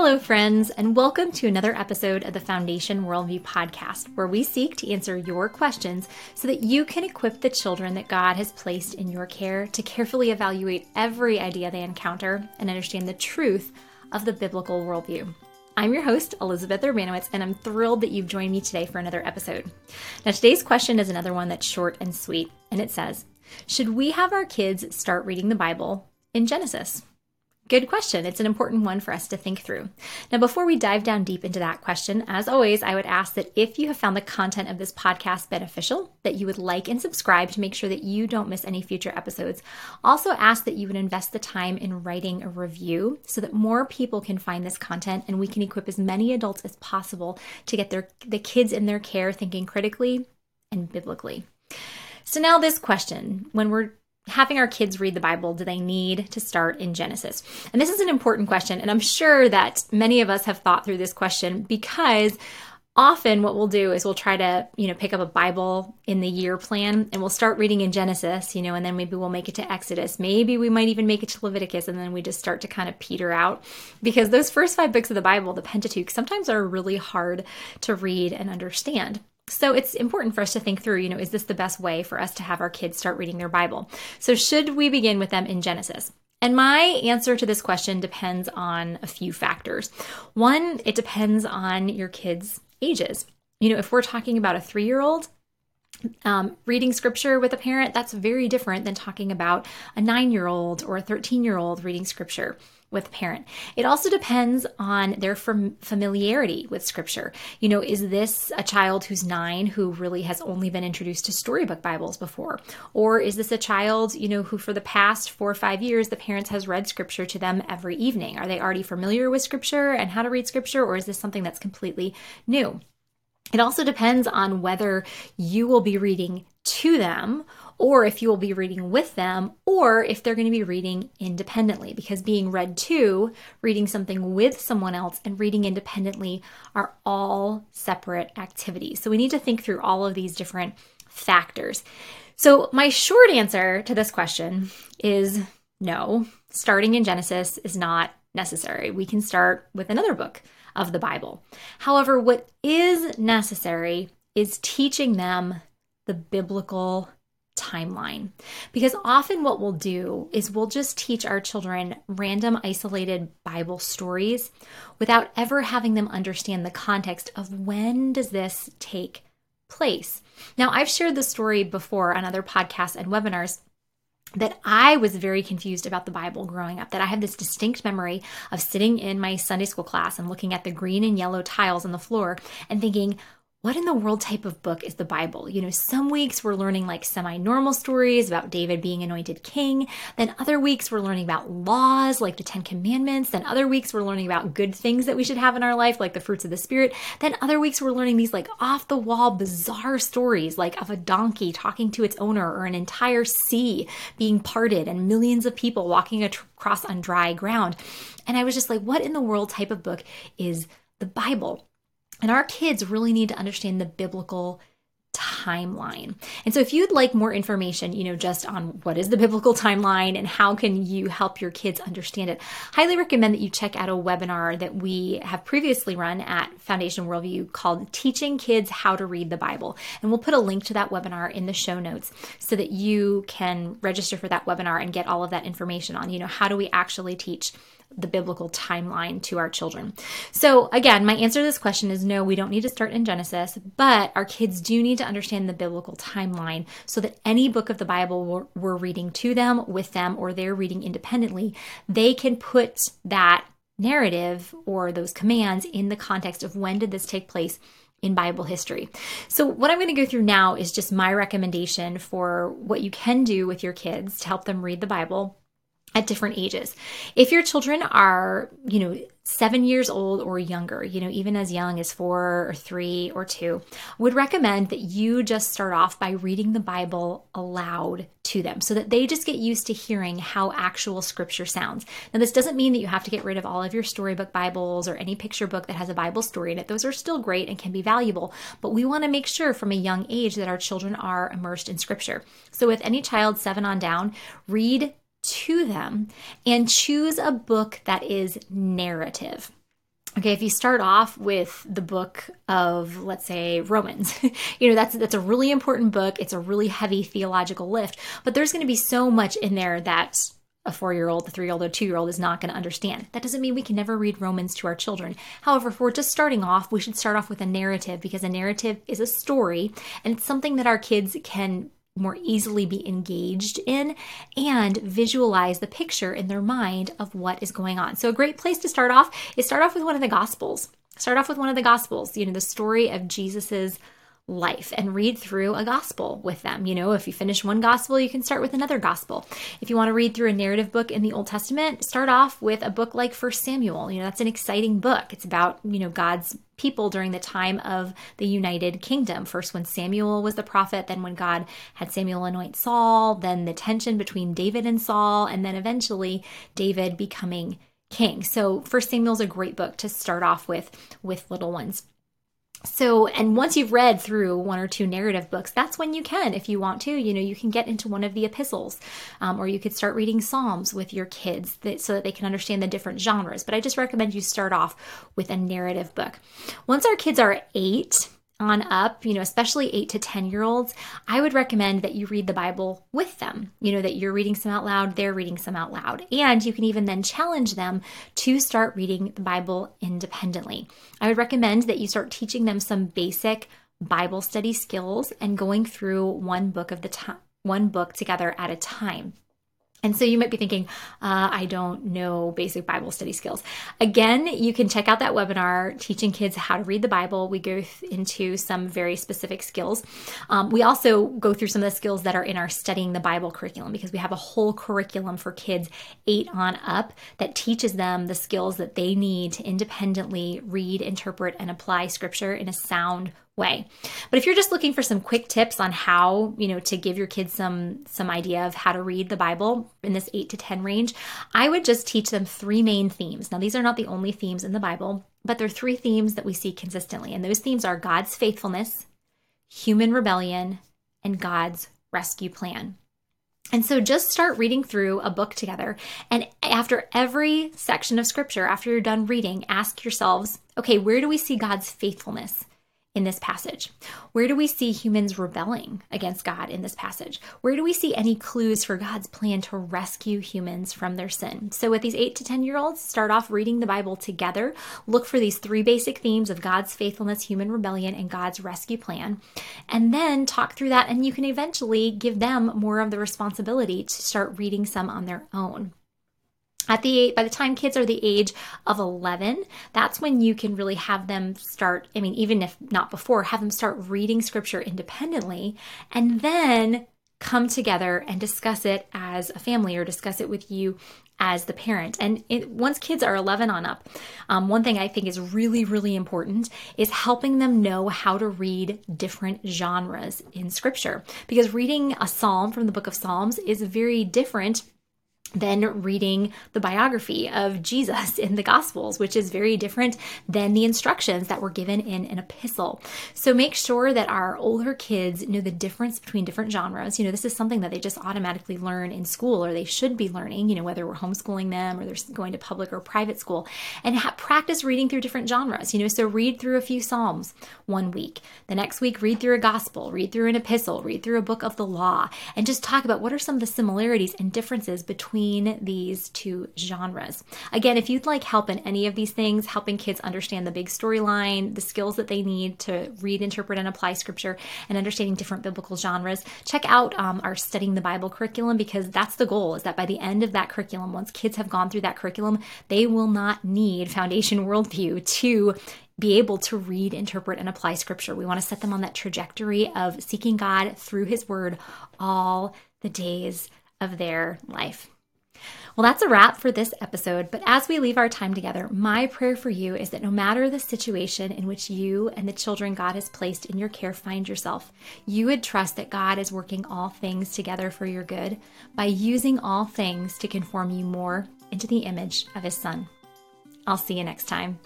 Hello, friends, and welcome to another episode of the Foundation Worldview podcast, where we seek to answer your questions so that you can equip the children that God has placed in your care to carefully evaluate every idea they encounter and understand the truth of the biblical worldview. I'm your host, Elizabeth Urbanowicz, and I'm thrilled that you've joined me today for another episode. Now, today's question is another one that's short and sweet, and it says Should we have our kids start reading the Bible in Genesis? Good question. It's an important one for us to think through. Now, before we dive down deep into that question, as always, I would ask that if you have found the content of this podcast beneficial, that you would like and subscribe to make sure that you don't miss any future episodes. Also, ask that you would invest the time in writing a review so that more people can find this content and we can equip as many adults as possible to get their the kids in their care thinking critically and biblically. So now this question, when we're having our kids read the Bible, do they need to start in Genesis? And this is an important question. And I'm sure that many of us have thought through this question because often what we'll do is we'll try to you know pick up a bible in the year plan and we'll start reading in genesis you know and then maybe we'll make it to exodus maybe we might even make it to leviticus and then we just start to kind of peter out because those first five books of the bible the pentateuch sometimes are really hard to read and understand so it's important for us to think through, you know, is this the best way for us to have our kids start reading their Bible? So should we begin with them in Genesis? And my answer to this question depends on a few factors. One, it depends on your kids' ages. You know, if we're talking about a three year old, um, reading scripture with a parent, that's very different than talking about a nine year old or a 13 year old reading scripture with parent. It also depends on their familiarity with scripture. You know, is this a child who's nine who really has only been introduced to storybook Bibles before? Or is this a child, you know, who for the past four or five years, the parents has read scripture to them every evening? Are they already familiar with scripture and how to read scripture? Or is this something that's completely new? It also depends on whether you will be reading to them or if you will be reading with them, or if they're going to be reading independently. Because being read to, reading something with someone else, and reading independently are all separate activities. So we need to think through all of these different factors. So, my short answer to this question is no, starting in Genesis is not necessary. We can start with another book of the Bible. However, what is necessary is teaching them the biblical timeline. Because often what we'll do is we'll just teach our children random isolated Bible stories without ever having them understand the context of when does this take place. Now, I've shared this story before on other podcasts and webinars that I was very confused about the Bible growing up. That I have this distinct memory of sitting in my Sunday school class and looking at the green and yellow tiles on the floor and thinking, what in the world type of book is the Bible? You know, some weeks we're learning like semi normal stories about David being anointed king. Then other weeks we're learning about laws like the Ten Commandments. Then other weeks we're learning about good things that we should have in our life like the fruits of the Spirit. Then other weeks we're learning these like off the wall, bizarre stories like of a donkey talking to its owner or an entire sea being parted and millions of people walking across on dry ground. And I was just like, what in the world type of book is the Bible? And our kids really need to understand the biblical timeline. And so if you'd like more information, you know, just on what is the biblical timeline and how can you help your kids understand it, highly recommend that you check out a webinar that we have previously run at Foundation Worldview called Teaching Kids How to Read the Bible. And we'll put a link to that webinar in the show notes so that you can register for that webinar and get all of that information on, you know, how do we actually teach the biblical timeline to our children. So, again, my answer to this question is no, we don't need to start in Genesis, but our kids do need to understand the biblical timeline so that any book of the Bible we're, we're reading to them, with them, or they're reading independently, they can put that narrative or those commands in the context of when did this take place in Bible history. So, what I'm going to go through now is just my recommendation for what you can do with your kids to help them read the Bible at different ages. If your children are, you know, seven years old or younger, you know, even as young as four or three or two, would recommend that you just start off by reading the Bible aloud to them so that they just get used to hearing how actual scripture sounds. Now, this doesn't mean that you have to get rid of all of your storybook Bibles or any picture book that has a Bible story in it. Those are still great and can be valuable, but we want to make sure from a young age that our children are immersed in scripture. So, with any child seven on down, read to them and choose a book that is narrative. Okay, if you start off with the book of, let's say, Romans, you know, that's that's a really important book. It's a really heavy theological lift, but there's going to be so much in there that a four year old, a three year old, or two year old is not going to understand. That doesn't mean we can never read Romans to our children. However, if we're just starting off, we should start off with a narrative because a narrative is a story and it's something that our kids can more easily be engaged in and visualize the picture in their mind of what is going on. So, a great place to start off is start off with one of the Gospels. Start off with one of the Gospels, you know, the story of Jesus's life and read through a gospel with them. You know, if you finish one gospel, you can start with another gospel. If you want to read through a narrative book in the Old Testament, start off with a book like First Samuel. You know, that's an exciting book. It's about, you know, God's people during the time of the United Kingdom. First, when Samuel was the prophet, then when God had Samuel anoint Saul, then the tension between David and Saul, and then eventually David becoming king. So First Samuel is a great book to start off with with little ones. So, and once you've read through one or two narrative books, that's when you can, if you want to, you know, you can get into one of the epistles, um, or you could start reading Psalms with your kids that, so that they can understand the different genres. But I just recommend you start off with a narrative book. Once our kids are eight, on up, you know, especially eight to 10 year olds, I would recommend that you read the Bible with them. You know, that you're reading some out loud, they're reading some out loud. And you can even then challenge them to start reading the Bible independently. I would recommend that you start teaching them some basic Bible study skills and going through one book of the time, one book together at a time. And so you might be thinking, uh, I don't know basic Bible study skills. Again, you can check out that webinar, Teaching Kids How to Read the Bible. We go into some very specific skills. Um, we also go through some of the skills that are in our Studying the Bible curriculum because we have a whole curriculum for kids eight on up that teaches them the skills that they need to independently read, interpret, and apply scripture in a sound way. But if you're just looking for some quick tips on how, you know, to give your kids some some idea of how to read the Bible in this 8 to 10 range, I would just teach them three main themes. Now these are not the only themes in the Bible, but they're three themes that we see consistently. And those themes are God's faithfulness, human rebellion, and God's rescue plan. And so just start reading through a book together. And after every section of scripture, after you're done reading, ask yourselves, okay, where do we see God's faithfulness? In this passage? Where do we see humans rebelling against God in this passage? Where do we see any clues for God's plan to rescue humans from their sin? So, with these eight to 10 year olds, start off reading the Bible together. Look for these three basic themes of God's faithfulness, human rebellion, and God's rescue plan. And then talk through that, and you can eventually give them more of the responsibility to start reading some on their own at the by the time kids are the age of 11 that's when you can really have them start i mean even if not before have them start reading scripture independently and then come together and discuss it as a family or discuss it with you as the parent. And it, once kids are 11 on up, um, one thing I think is really, really important is helping them know how to read different genres in scripture. Because reading a psalm from the book of Psalms is very different than reading the biography of Jesus in the Gospels, which is very different than the instructions that were given in an epistle. So make sure that our older kids know the difference between different genres. You know, this is something that they just automatically learn in school or they should be learning, you know, whether we're homeschooling them or they're going to public or private school and ha- practice reading through different genres. You know, so read through a few Psalms one week. The next week, read through a gospel, read through an epistle, read through a book of the law, and just talk about what are some of the similarities and differences between between these two genres. Again, if you'd like help in any of these things, helping kids understand the big storyline, the skills that they need to read, interpret, and apply scripture, and understanding different biblical genres, check out um, our Studying the Bible curriculum because that's the goal is that by the end of that curriculum, once kids have gone through that curriculum, they will not need Foundation Worldview to be able to read, interpret, and apply scripture. We want to set them on that trajectory of seeking God through His Word all the days of their life. Well, that's a wrap for this episode. But as we leave our time together, my prayer for you is that no matter the situation in which you and the children God has placed in your care find yourself, you would trust that God is working all things together for your good by using all things to conform you more into the image of His Son. I'll see you next time.